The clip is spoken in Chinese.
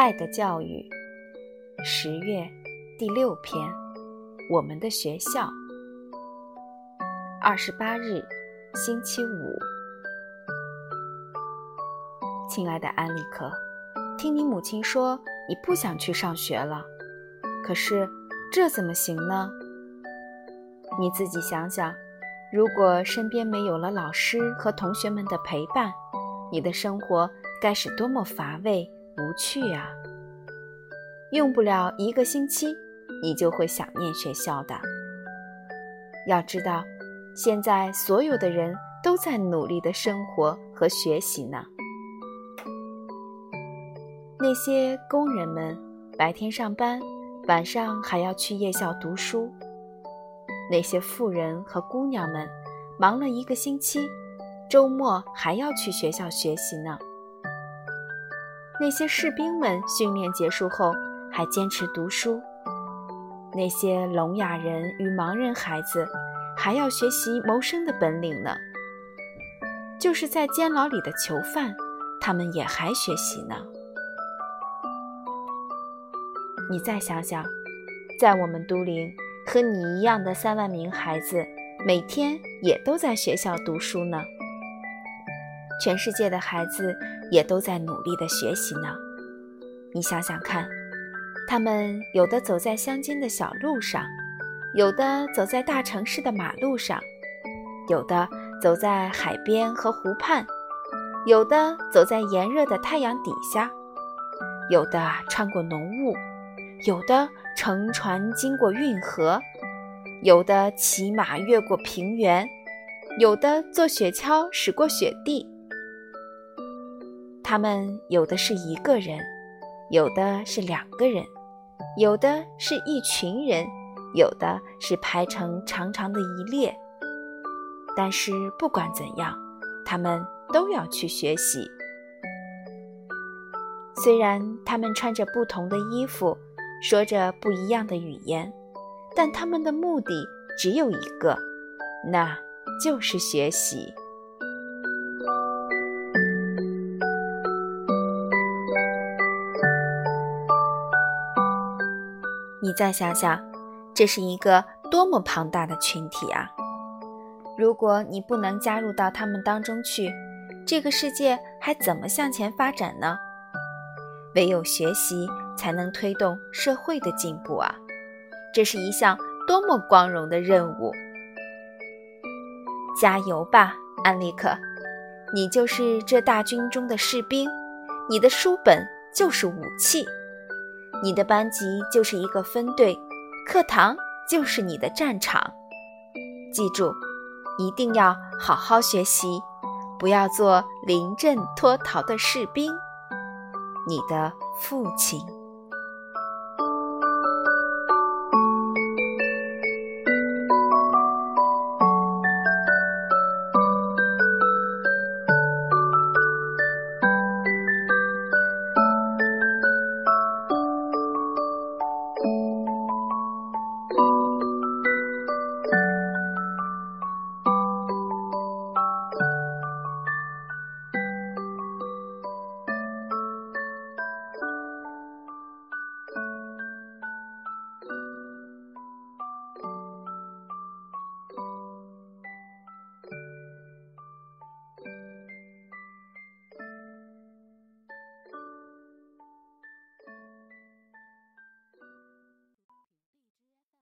爱的教育，十月第六篇，我们的学校，二十八日，星期五。亲爱的安利克，听你母亲说你不想去上学了，可是这怎么行呢？你自己想想，如果身边没有了老师和同学们的陪伴，你的生活该是多么乏味不去啊！用不了一个星期，你就会想念学校的。要知道，现在所有的人都在努力的生活和学习呢。那些工人们白天上班，晚上还要去夜校读书；那些富人和姑娘们忙了一个星期，周末还要去学校学习呢。那些士兵们训练结束后。还坚持读书，那些聋哑人与盲人孩子还要学习谋生的本领呢。就是在监牢里的囚犯，他们也还学习呢。你再想想，在我们都灵，和你一样的三万名孩子，每天也都在学校读书呢。全世界的孩子也都在努力的学习呢。你想想看。他们有的走在乡间的小路上，有的走在大城市的马路上，有的走在海边和湖畔，有的走在炎热的太阳底下，有的穿过浓雾，有的乘船经过运河，有的骑马越过平原，有的坐雪橇驶过雪地。他们有的是一个人，有的是两个人。有的是一群人，有的是排成长长的一列。但是不管怎样，他们都要去学习。虽然他们穿着不同的衣服，说着不一样的语言，但他们的目的只有一个，那就是学习。你再想想，这是一个多么庞大的群体啊！如果你不能加入到他们当中去，这个世界还怎么向前发展呢？唯有学习才能推动社会的进步啊！这是一项多么光荣的任务！加油吧，安利克！你就是这大军中的士兵，你的书本就是武器。你的班级就是一个分队，课堂就是你的战场。记住，一定要好好学习，不要做临阵脱逃的士兵。你的父亲。